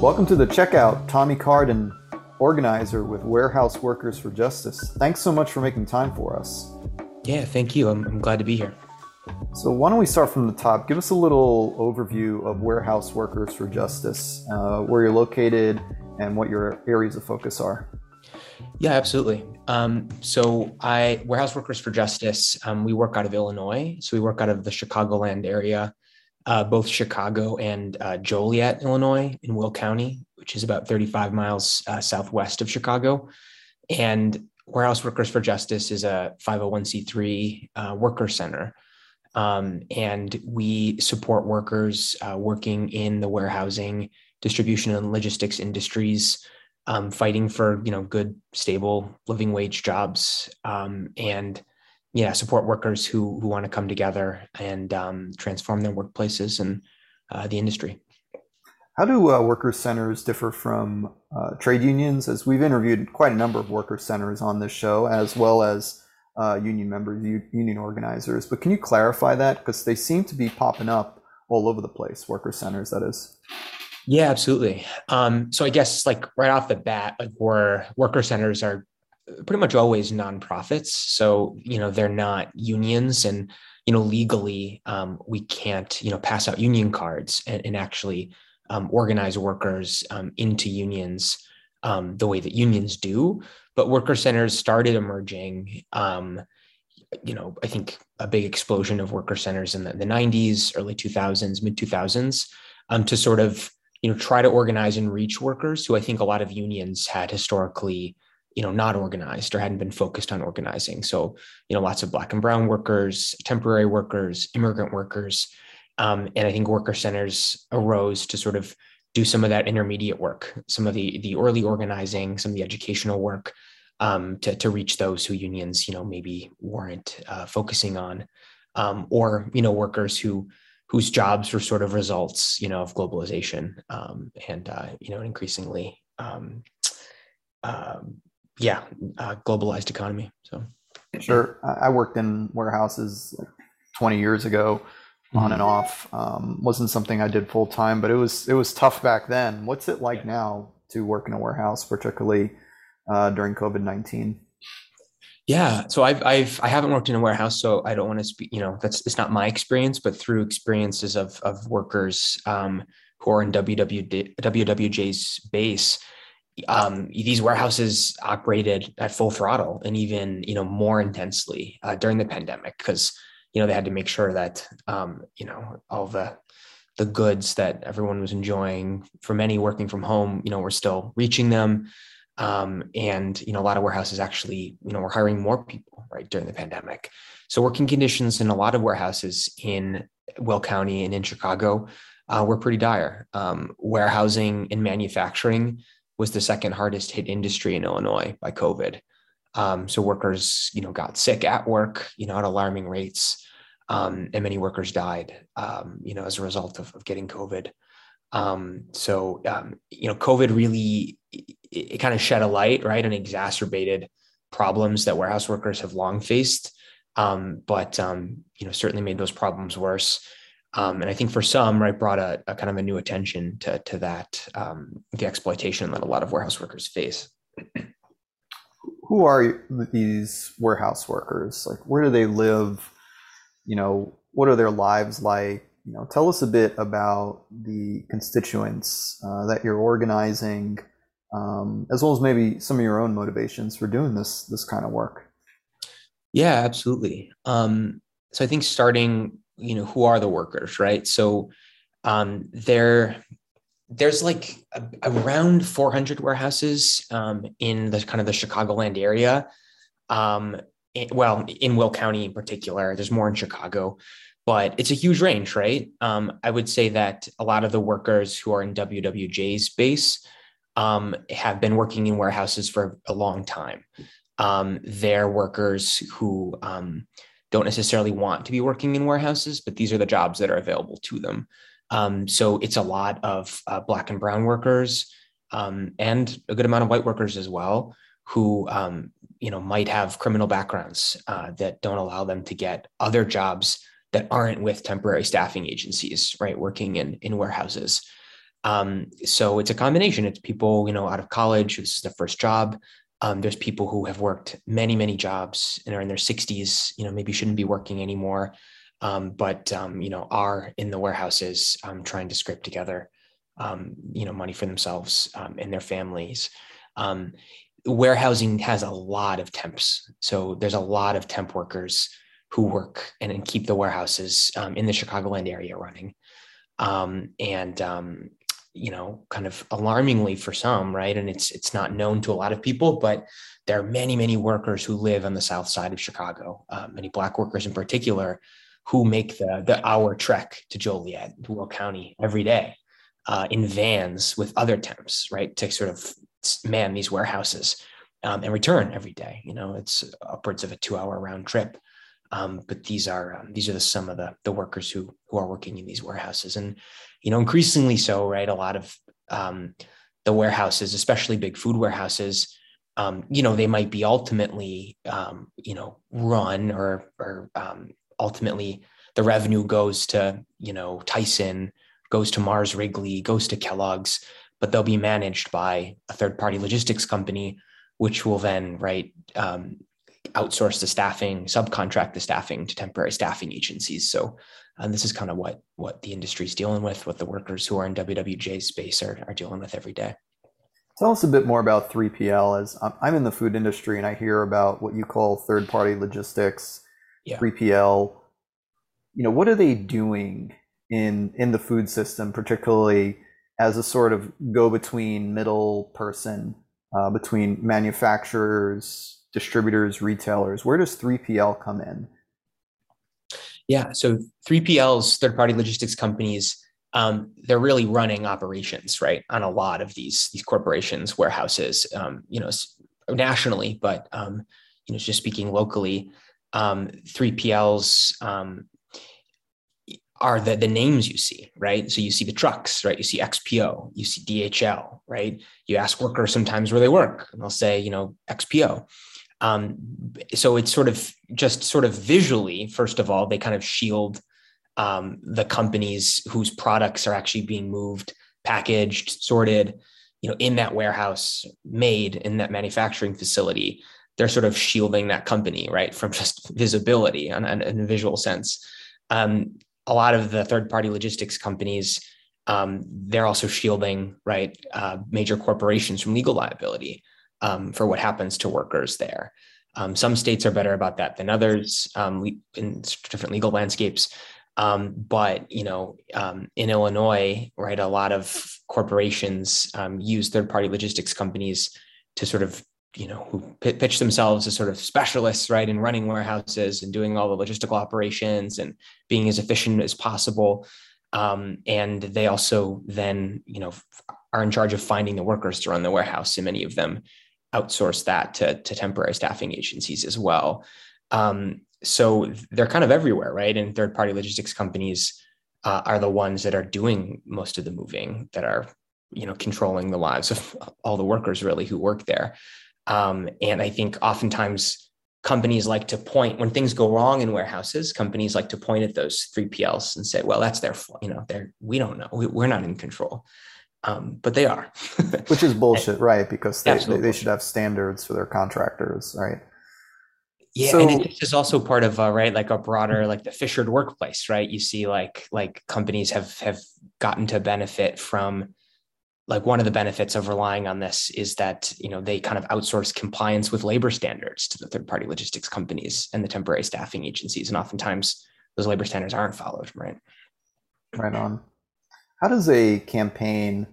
Welcome to the checkout, Tommy Carden, organizer with Warehouse Workers for Justice. Thanks so much for making time for us. Yeah, thank you. I'm, I'm glad to be here. So, why don't we start from the top? Give us a little overview of Warehouse Workers for Justice, uh, where you're located, and what your areas of focus are. Yeah, absolutely. Um, so, I Warehouse Workers for Justice. Um, we work out of Illinois, so we work out of the Chicagoland area uh, both Chicago and uh, Joliet, Illinois, in Will County, which is about 35 miles uh, southwest of Chicago. And Warehouse Workers for Justice is a 501c3 uh, worker center. Um, and we support workers uh, working in the warehousing, distribution, and logistics industries, um, fighting for you know good, stable living wage jobs, um, and yeah support workers who who want to come together and um, transform their workplaces and uh, the industry. How do uh, worker centers differ from uh, trade unions? As we've interviewed quite a number of worker centers on this show as well as uh, union members union organizers. But can you clarify that? Because they seem to be popping up all over the place worker centers that is. Yeah absolutely. Um, so i guess like right off the bat like where worker centers are pretty much always nonprofits. So, you know, they're not unions and, you know, legally, um, we can't, you know, pass out union cards and, and actually um, organize workers um, into unions um, the way that unions do. But worker centers started emerging, um, you know, I think a big explosion of worker centers in the, the 90s, early 2000s, mid 2000s um, to sort of, you know, try to organize and reach workers who I think a lot of unions had historically you know not organized or hadn't been focused on organizing. So you know lots of black and brown workers temporary workers immigrant workers. Um, and i think worker centers arose to sort of do some of that intermediate work some of the the early organizing some of the educational work um, to, to reach those who unions you know maybe weren't uh, focusing on. Um, or you know workers who whose jobs were sort of results you know of globalization um, and uh, you know increasingly um, um, yeah, uh, globalized economy. So sure, I worked in warehouses like 20 years ago, on mm-hmm. and off. Um, wasn't something I did full time, but it was it was tough back then. What's it like yeah. now to work in a warehouse, particularly uh, during COVID 19? Yeah, so I've I've I haven't worked in a warehouse, so I don't want to speak. You know, that's it's not my experience, but through experiences of of workers um, who are in WWJ's base, um, these warehouses operated at full throttle and even you know more intensely uh, during the pandemic because you know they had to make sure that um, you know all the the goods that everyone was enjoying for many working from home you know were still reaching them. Um, and you know a lot of warehouses actually you know were hiring more people right during the pandemic. So working conditions in a lot of warehouses in will county and in chicago uh, were pretty dire. Um, warehousing and manufacturing was the second hardest hit industry in Illinois by COVID. Um, so workers, you know, got sick at work, you know, at alarming rates, um, and many workers died, um, you know, as a result of, of getting COVID. Um, so, um, you know, COVID really it, it kind of shed a light, right, and exacerbated problems that warehouse workers have long faced, um, but you know, certainly made those problems worse. Um, and I think for some, right, brought a, a, kind of a new attention to, to that, um, the exploitation that a lot of warehouse workers face. Who are these warehouse workers? Like, where do they live? You know, what are their lives like? You know, tell us a bit about the constituents uh, that you're organizing, um, as well as maybe some of your own motivations for doing this this kind of work. Yeah, absolutely. Um, so I think starting you know who are the workers right? So um, there there's like a, around 400 warehouses um, in the kind of the chicagoland area um, it, well in will county in particular there's more in chicago but it's a huge range right? Um, i would say that a lot of the workers who are in wwj's base um, have been working in warehouses for a long time. Um, they're workers who don't necessarily want to be working in warehouses, but these are the jobs that are available to them. Um, so it's a lot of uh, black and brown workers um, and a good amount of white workers as well, who um, you know might have criminal backgrounds uh, that don't allow them to get other jobs that aren't with temporary staffing agencies, right? Working in in warehouses. Um, so it's a combination. It's people, you know, out of college, this is the first job. Um, there's people who have worked many, many jobs and are in their 60s, you know, maybe shouldn't be working anymore, um, but, um, you know, are in the warehouses um, trying to scrape together, um, you know, money for themselves um, and their families. warehousing has a lot of temps. So there's a lot of temp workers who work and, and keep the warehouses in the Chicagoland area running. and you know kind of alarmingly for some right? And it's it's not known to a lot of people but there are many many workers who live on the south side of chicago uh, many black workers in particular who make the the hour trek to joliet to will county every day uh, in vans with other temps right? To sort of man these warehouses um, and return every day. You know it's upwards of a two hour round trip um, but these are um, these are the some of the the workers who who are working in these warehouses and you know, increasingly so, right? A lot of um, the warehouses, especially big food warehouses, um, you know, they might be ultimately, um, you know, run or or um, ultimately the revenue goes to, you know, Tyson, goes to Mars Wrigley, goes to Kellogg's, but they'll be managed by a third party logistics company, which will then, right, outsource the staffing, subcontract the staffing to temporary staffing agencies. So and this is kind of what what the industry is dealing with, what the workers who are in WWJ space are, are dealing with every day. Tell us a bit more about 3PL. As I'm in the food industry and I hear about what you call third party logistics, yeah. 3PL. You know, what are they doing in in the food system, particularly as a sort of go between middle person uh, between manufacturers, distributors, retailers? Where does 3PL come in? Yeah. So 3PLs, third party logistics companies, um, they're really running operations, right, on a lot of these, these corporations, warehouses, um, you know, nationally, but, um, you know, just speaking locally, 3PLs um, um, are the, the names you see, right? So you see the trucks, right? You see XPO, you see DHL, right? You ask workers sometimes where they work, and they'll say, you know, XPO. Um, so it's sort of just sort of visually, first of all, they kind of shield um, the companies whose products are actually being moved, packaged, sorted, you know, in that warehouse, made in that manufacturing facility. They're sort of shielding that company, right, from just visibility in, in a visual sense. Um, a lot of the third-party logistics companies, um, they're also shielding, right, uh, major corporations from legal liability um, for what happens to workers there. Um, some states are better about that than others um, in different legal landscapes. Um, but you know, um, in Illinois, right, a lot of corporations um, use third-party logistics companies to sort of you know who pitch themselves as sort of specialists right in running warehouses and doing all the logistical operations and being as efficient as possible um, and they also then you know are in charge of finding the workers to run the warehouse and many of them outsource that to, to temporary staffing agencies as well. Um, so they're kind of everywhere, right? And third party logistics companies uh, are the ones that are doing most of the moving, that are you know controlling the lives of all the workers really who work there. Um, and I think oftentimes companies like to point when things go wrong in warehouses. Companies like to point at those 3PLs and say, "Well, that's their you know, they're we don't know, we, we're not in control." Um, but they are. Which is bullshit, right? Because they, they, they, should have standards for their contractors, right? Yeah, so, and it's also part of uh, right, like a broader, like the fissured workplace, right? You see, like like companies have have gotten to benefit from, like one of the benefits of relying on this is that you know they kind of outsource compliance with labor standards to the third party logistics companies and the temporary staffing agencies, and oftentimes those labor standards aren't followed, right? Right on. How does a campaign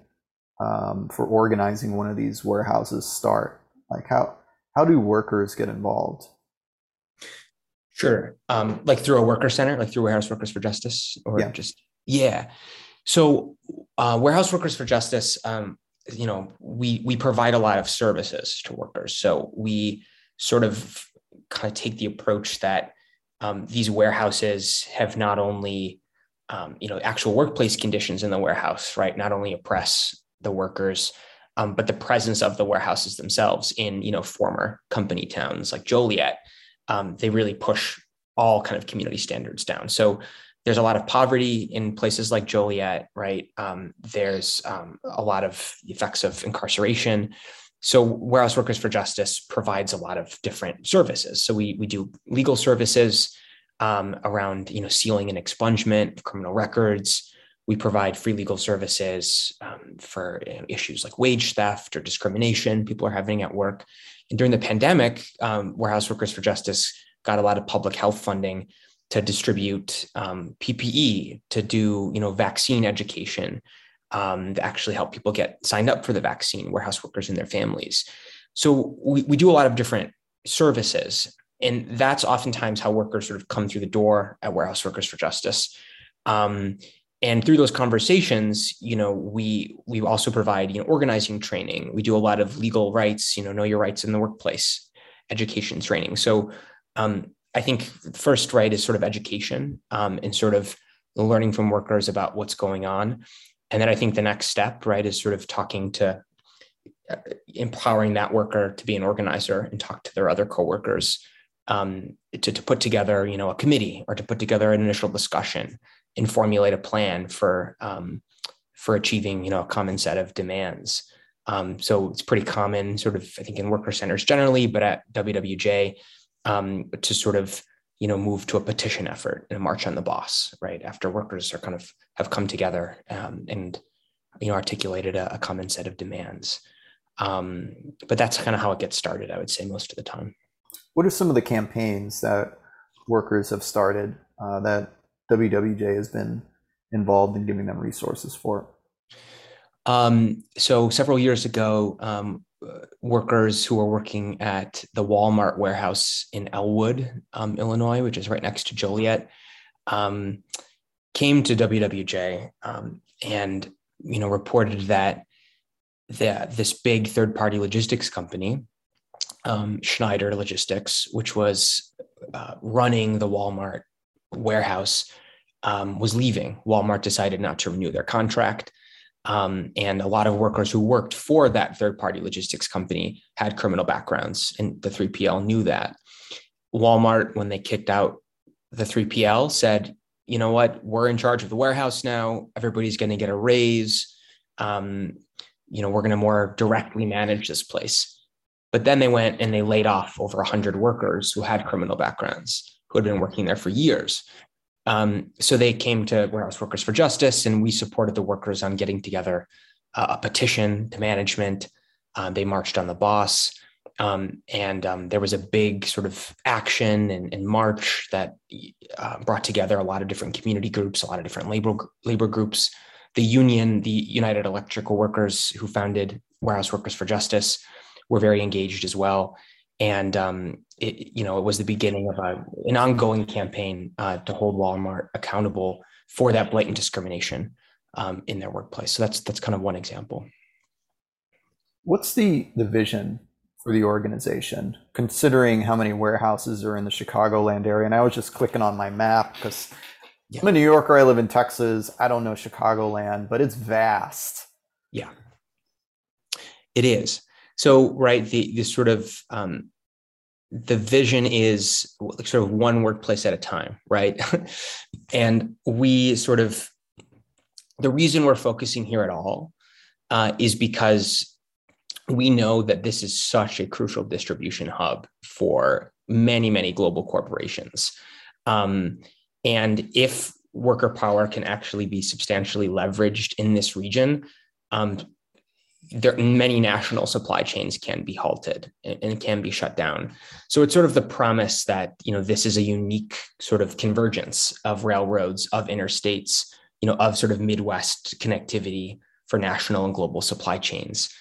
um, for organizing one of these warehouses start? Like how how do workers get involved? Sure, um, like through a worker center, like through Warehouse Workers for Justice, or yeah. just yeah. So uh, Warehouse Workers for Justice, um, you know, we we provide a lot of services to workers. So we sort of kind of take the approach that um, these warehouses have not only um, you know actual workplace conditions in the warehouse right not only oppress the workers um, but the presence of the warehouses themselves in you know former company towns like joliet um, they really push all kind of community standards down so there's a lot of poverty in places like Joliet, right? Um, there's um, a lot of effects of incarceration. So Warehouse Workers for Justice provides a lot of different services. So we we do legal services um, around you know sealing and expungement of criminal records. We provide free legal services um, for you know, issues like wage theft or discrimination people are having at work. And during the pandemic, um, Warehouse Workers for Justice got a lot of public health funding to distribute um, PPE, to do you know vaccine education, um, to actually help people get signed up for the vaccine, warehouse workers and their families. So we, we do a lot of different services, and that's oftentimes how workers sort of come through the door at Warehouse Workers for Justice. Um, and through those conversations, you know, we we also provide you know organizing training. We do a lot of legal rights, you know, know your rights in the workplace, education training. So um, I think first right is sort of education um, and sort of learning from workers about what's going on. And then I think the next step, right, is sort of talking to uh, empowering that worker to be an organizer and talk to their other coworkers um, to, to put together, you know, a committee or to put together an initial discussion and formulate a plan for um, for achieving, you know, a common set of demands. Um, so it's pretty common, sort of, I think, in worker centers generally, but at WWJ, um, to sort of you know move to a petition effort and a march on the boss right after workers are kind of have come together um, and you know articulated a, a, common set of demands um, but that's kind of how it gets started i would say most of the time what are some of the campaigns that workers have started uh, that wwj has been involved in giving them resources for? Um, so several years ago um, workers who were working at the Walmart warehouse in Elwood, um, Illinois, which is right next to Joliet, um, came to WWJ um, and you know reported that the, this big third-party logistics company, um, Schneider Logistics, which was uh, running the Walmart warehouse, um, was leaving. Walmart decided not to renew their contract. Um, and a lot of workers who worked for that third party logistics company had criminal backgrounds, and the 3PL knew that. Walmart, when they kicked out the 3PL, said, you know what, we're in charge of the warehouse now. Everybody's going to get a raise. Um, you know, we're going to more directly manage this place. But then they went and they laid off over 100 workers who had criminal backgrounds, who had been working there for years. Um, so they came to Warehouse Workers for Justice, and we supported the workers on getting together uh, a petition to management. Uh, they marched on the boss, um, and um, there was a big sort of action and, and march that uh, brought together a lot of different community groups, a lot of different labor labor groups. The union, the United Electrical Workers, who founded Warehouse Workers for Justice, were very engaged as well and um, it, you know it was the beginning of a, an ongoing campaign uh, to hold Walmart accountable for that blatant discrimination um, in their workplace. So that's that's kind of one example. What's the the vision for the organization, considering how many warehouses are in the Chicagoland area? And I was just clicking on my map because yeah. I'm a New Yorker. I live in Texas. I don't know Chicagoland, but it's vast. Yeah, it is. So, right, the the sort of um, the vision is sort of one workplace at a time, right? and we sort of the reason we're focusing here at all uh, is because we know that this is such a crucial distribution hub for many, many global corporations. Um, and if worker power can actually be substantially leveraged in this region, um, there many national supply chains can be halted and, and, can be shut down. So it's sort of the promise that you know this is a unique sort of convergence of railroads of interstates you know of sort of midwest connectivity for national and global supply chains.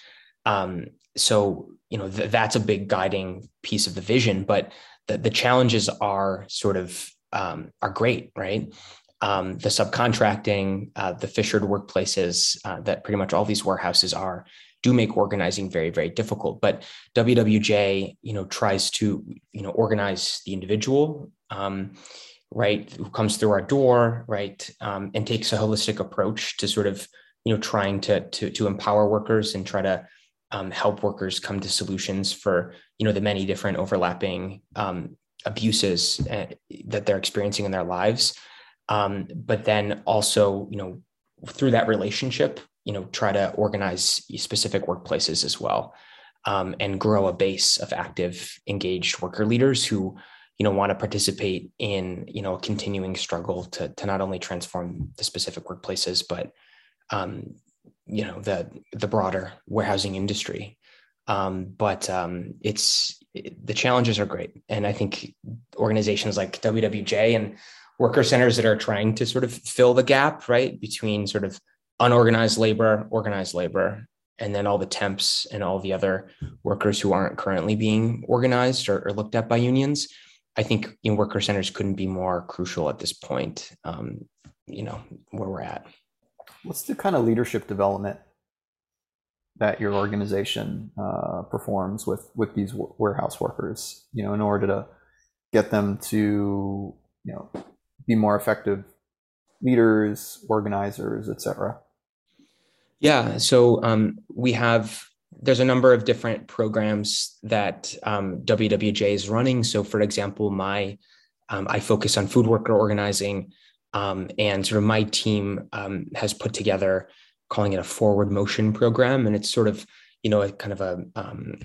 Um, so you know th- that's a big guiding piece of the vision but the, the challenges are sort of um, are great right um, the subcontracting, uh, the fissured workplaces uh, that pretty much all these warehouses are do make organizing very very difficult. But WWJ, you know, tries to you know organize the individual. Um, right who comes through our door right um, and takes a holistic approach to sort of you know trying to to, to empower workers and try to um, help workers come to solutions for you know the many different overlapping um, abuses uh, that they're experiencing in their lives um, but then also you know through that relationship you know try to organize specific workplaces as well um, and grow a base of active engaged worker leaders who you know want to participate in you know a continuing struggle to to not only transform the specific workplaces but um, you know the the broader warehousing industry. Um, but um, it's it, the challenges are great. And i think organizations like wwj and worker centers that are trying to sort of fill the gap right between sort of unorganized labor organized labor and then all the temps and all the other workers who aren't currently being organized or, or looked at by unions. I think you know, worker centers couldn't be more crucial at this point um, you know where we're at. What's the kind of leadership development that your organization uh, performs with with these warehouse workers you know in order to get them to you know be more effective leaders organizers etc yeah so um, we have there's a number of different programs that um, wwj is running. So for example my um, i focus on food worker organizing um, and sort of my team um, has put together calling it a forward motion program. And it's sort of you know a kind of a um,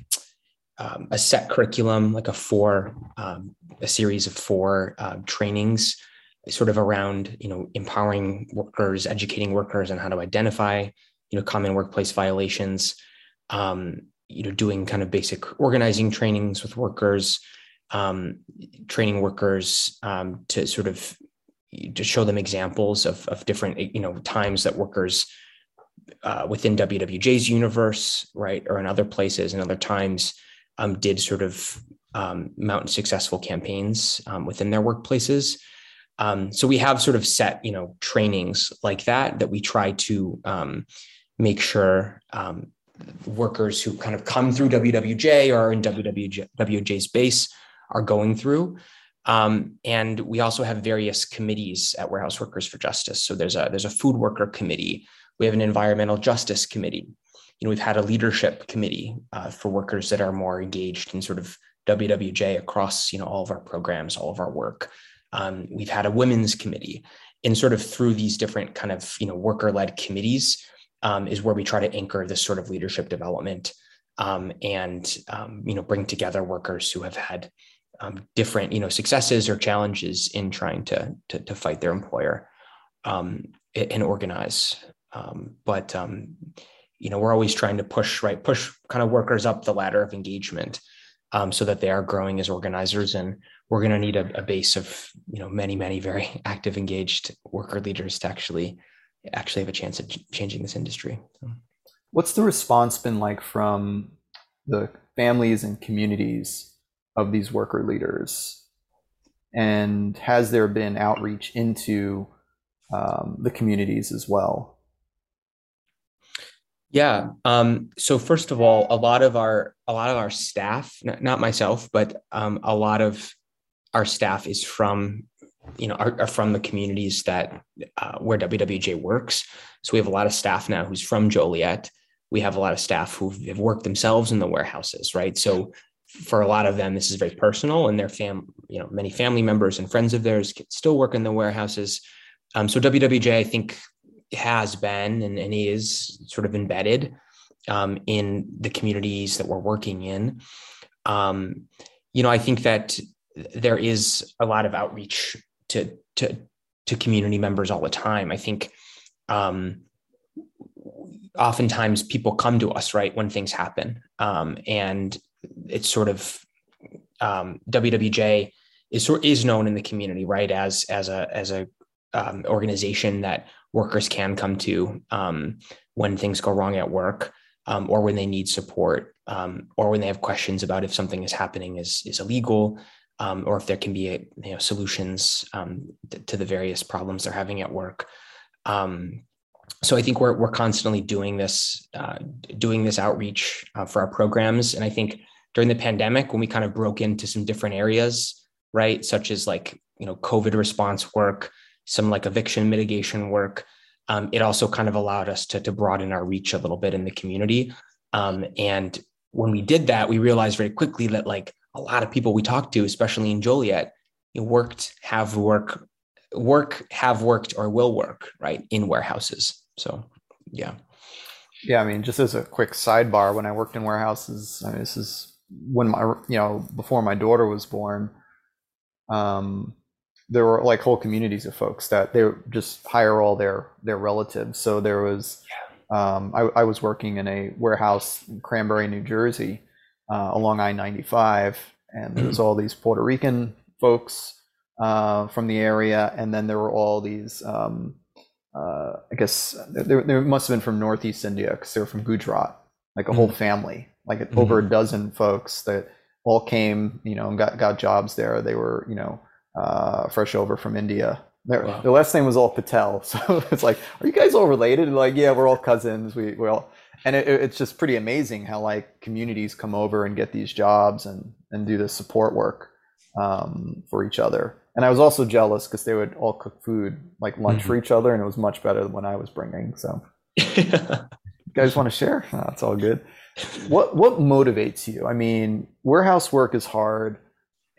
a set curriculum like a four a series of four uh, trainings sort of around you know empowering workers educating workers on how to identify you know common workplace violations um, you know doing kind of basic organizing trainings with workers um, training workers um, to sort of to show them examples of, of different you know times that workers uh, within WWJ's universe, right, or in other places and other times, um, did sort of um, mount successful campaigns um, within their workplaces. Um, so we have sort of set, you know, trainings like that that we try to um, make sure um, workers who kind of come through WWJ or in WWJ's base are going through. Um, and we also have various committees at Warehouse Workers for Justice. So there's a there's a food worker committee we have an environmental justice committee. You know, we've had a leadership committee uh, for workers that are more engaged in sort of WWJ across, you know, all of our programs, all of our work. Um, we've had a women's committee, and sort of through these different kind of, you know, worker-led committees um, is where we try to anchor this sort of leadership development um, and, um, you know, bring together workers who have had um, different, you know, successes or challenges in trying to to, to fight their employer um, and organize. But um, you know, we're always trying to push right, push kind of workers up the ladder of engagement um, so that they are growing as organizers. And we're going to need a, a, base of you know many, many very active, engaged worker leaders to actually actually have a chance at changing this industry. So. What's the response been like from the families and communities of these worker leaders? And has there been outreach into um, the communities as well? Yeah. Um, so first of all, a lot of our a lot of our staff, not, not myself, but um, a lot of our staff is from you know are, are from the communities that uh, where WWJ works. So we have a lot of staff now who's from Joliet. We have a lot of staff who have worked themselves in the warehouses, right? So for a lot of them, this is very personal, and their fam, you know, many family members and friends of theirs still work in the warehouses. Um, so WWJ, I think, has been and, and is sort of embedded um, in the communities that we're working in. Um, you know, I think that there is a lot of outreach to to to community members all the time. I think um, oftentimes people come to us right when things happen, um, and it's sort of um, WWJ is is known in the community right as as a as a um, organization that workers can come to um, when things go wrong at work um, or when they need support um, or when they have questions about if something is happening is, is illegal um, or if there can be a, you know, solutions um, to the various problems they're having at work. Um, so I think we're, we're constantly doing this, uh, doing this outreach uh, for our programs. And I think during the pandemic, when we kind of broke into some different areas, right, such as like, you know, COVID response work, some like eviction mitigation work. Um, it also kind of allowed us to, to broaden our reach a little bit in the community. Um, and when we did that, we realized very quickly that like a lot of people we talked to, especially in Joliet, you worked, have work, work, have worked, or will work right in warehouses. So yeah. Yeah, I mean, just as a quick sidebar, when I worked in warehouses, I mean, this is when my you know before my daughter was born. Um, there were like whole communities of folks that they just hire all their their relatives. So there was, um, I, I, was working in a warehouse in Cranbury, New Jersey, uh, along I ninety five, and there was mm. all these Puerto Rican folks uh, from the area, and then there were all these. Um, uh, I guess there, there must have been from Northeast India because they were from Gujarat, like a mm whole family, like mm-hmm. over a dozen folks that all came, you know, and got got jobs there. They were, you know uh, fresh over from India. Their, wow. their last name was all Patel, so it's like, are you guys all related? And like, yeah, we're all cousins. We we all, and it, it's just pretty amazing how like communities come over and get these jobs and and do this support work um, for each other. And I was also jealous because they would all cook food like lunch mm-hmm. for each other, and it was much better than what I was bringing. So, you guys want to share? No, it's all good. What what motivates you? I mean, warehouse work is hard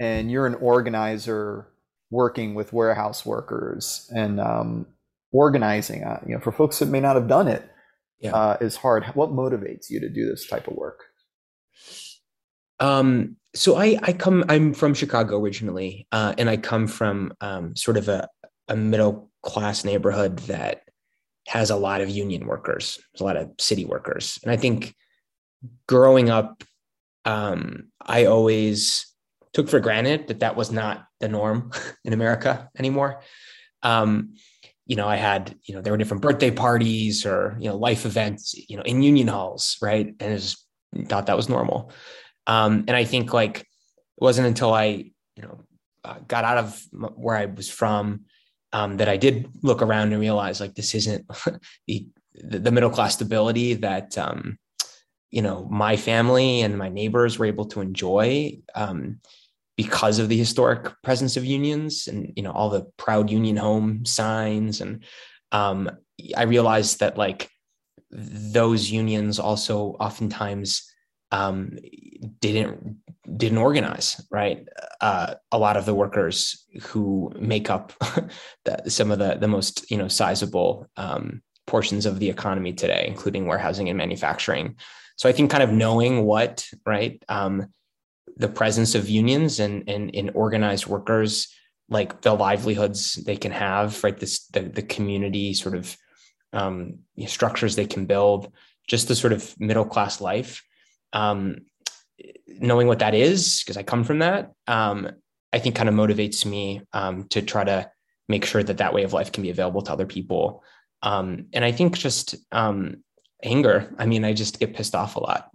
and you're an organizer working with warehouse workers and um, organizing, uh, you know, for folks that may not have done it, yeah. uh, is hard. What motivates you to do this type of work? Um, so I, I come, I'm from Chicago originally, uh, and I come from um, sort of a, a middle class neighborhood that has a lot of union workers, a lot of city workers. And I think growing up, um, I always took for granted that that was not the norm in America anymore. Um, you know, I had, you know, there were different birthday parties or, you know, life events, you know, in union halls, right? And I just thought that was normal. Um, and I think like it wasn't until I, you know, uh, got out of where I was from um, that I did look around and realize like this isn't the the middle class stability that um, you know my family and my neighbors were able to enjoy. Um, because of the historic presence of unions and you know all the proud union home signs. And um, i realized that like those unions also oftentimes um, didn't didn't organize right? Uh, a lot of the workers who make up the, some of the the most you know sizable um, portions of the economy today including warehousing and manufacturing. So i think kind of knowing what right um, the presence of unions and and in organized workers like the livelihoods they can have right? This the, the community sort of um, structures they can build just the sort of middle class life. Um, knowing what that is because i come from that um, i think kind of motivates me um, to try to make sure that that way of life can be available to other people. Um, and i think just um, anger. I mean, I just get pissed off a lot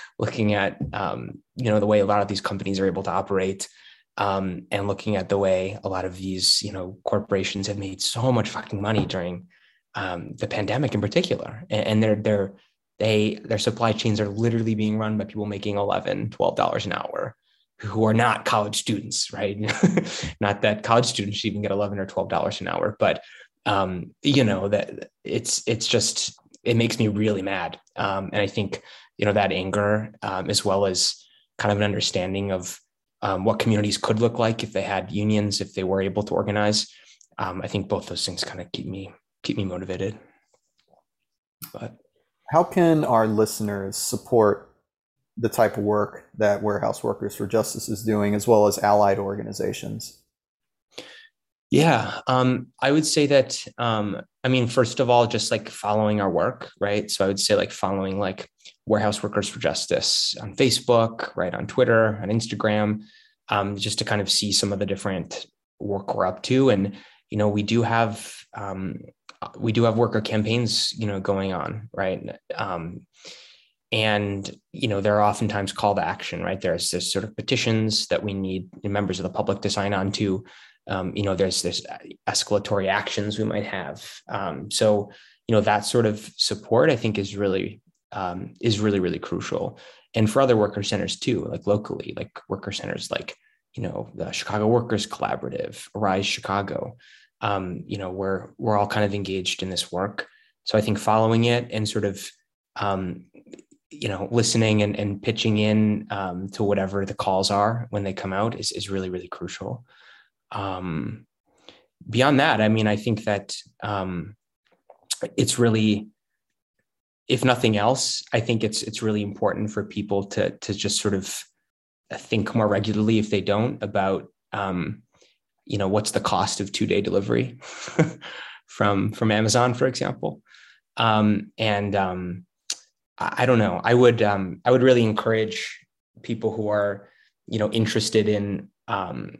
looking at um, you know the way a lot of these companies are able to operate, um, and looking at the way a lot of these you know corporations have made so much fucking money during um, the pandemic in particular, and, and they're they're they their supply chains are literally being run by people making 11 12 dollars an hour who are not college students right not that college students should even get 11 or 12 dollars an hour but um, you know that it's it's just it makes me really mad. Um, and I think, you know, that anger, um, as well as kind of an understanding of um, what communities could look like if they had unions, if they were able to organize. Um, I think both those things kind of keep me keep me motivated. But how can our listeners support the type of work that Warehouse Workers for Justice is doing, as well as allied organizations? Yeah, um, I would say that. Um, I mean, first of all, just like following our work, right? So I would say like following like Warehouse Workers for Justice on Facebook, right, on Twitter, on Instagram, um, just to kind of see some of the different work we're up to. And you know, we do have um, we do have worker campaigns, you know, going on, right? Um, and you know, there are oftentimes call to action, right? There's this sort of petitions that we need members of the public to sign on to um, you know there's there's escalatory actions we might have. Um, so you know that sort of support i think is really um, is really really crucial. And for other worker centers too like locally like worker centers like you know the chicago workers collaborative arise chicago um, you know we're we're all kind of engaged in this work. So i think following it and sort of um, you know listening and, and pitching in um, to whatever the calls are when they come out is, is really really crucial um, beyond that, I mean, I think that um, it's really, if nothing else, I think it's it's really important for people to to just sort of think more regularly if they don't about um, you know what's the cost of two day delivery from from Amazon, for example, um, and um, I, I, don't know. I would um, I would really encourage people who are you know interested in um,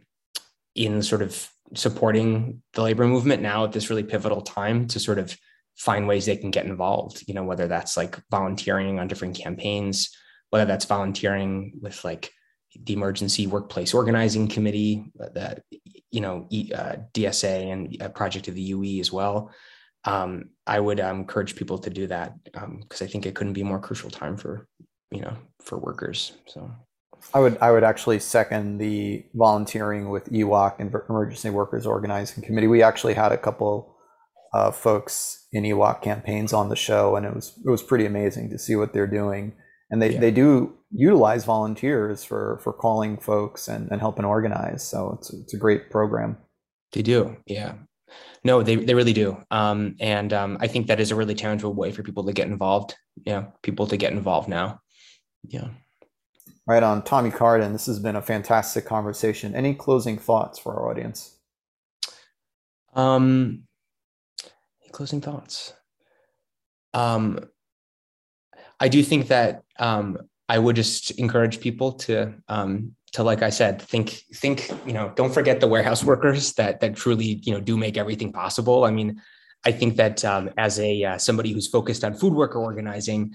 in sort of supporting the labor movement now at this really pivotal time to sort of find ways they can get involved you know whether that's like volunteering on different campaigns whether that's volunteering with like the emergency workplace organizing committee that you know uh, dsa and a project of the ue as well. Um, i would um, encourage people to do that because um, i think it couldn't be a more crucial time for you know for workers so I would I would actually second the volunteering with EWOC and Emergency Workers Organizing Committee. We actually had a couple uh, folks in EWOC campaigns on the show, and it was it was pretty amazing to see what they're doing. And they, yeah. they do utilize volunteers for for calling folks and, and helping organize. So it's it's a great program. They do, yeah. No, they, they really do. Um, and um, I think that is a really tangible way for people to get involved. Yeah, people to get involved now. Yeah. Right on. Tommy Carden, this has been a fantastic conversation. Any closing thoughts for our audience? Um, closing thoughts. Um, I do think that um, I would just encourage people to um, to like I said, think think you know, don't forget the warehouse workers that that truly you know do make everything possible. I mean, I think that um, as a uh, somebody who's focused on food worker organizing,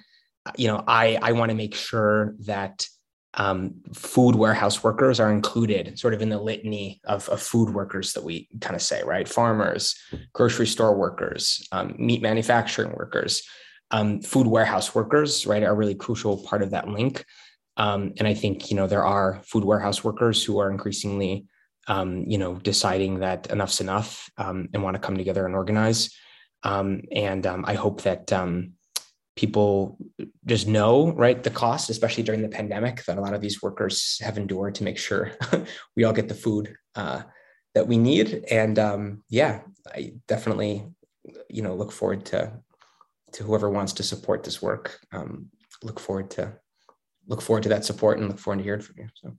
you know, I I want to make sure that um, food warehouse workers are included sort of in the litany of, of food workers that we kind of say, right? Farmers, grocery store workers, um, meat manufacturing workers, um, food warehouse workers, right, are really crucial part of that link. Um, and I think, you know, there are food warehouse workers who are increasingly, um, you know, deciding that enough's enough um, and want to come together and organize. and I hope that, people just know right the cost especially during the pandemic that a lot of these workers have endured to make sure we all get the food uh, that we need. And um, yeah i definitely you know look forward to to whoever wants to support this work. Um, look forward to look forward to that support and look forward to hearing from you so.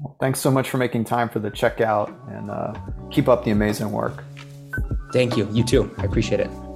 Well, thanks so much for making time for the checkout and uh, keep up the amazing work. Thank you. You too. I appreciate it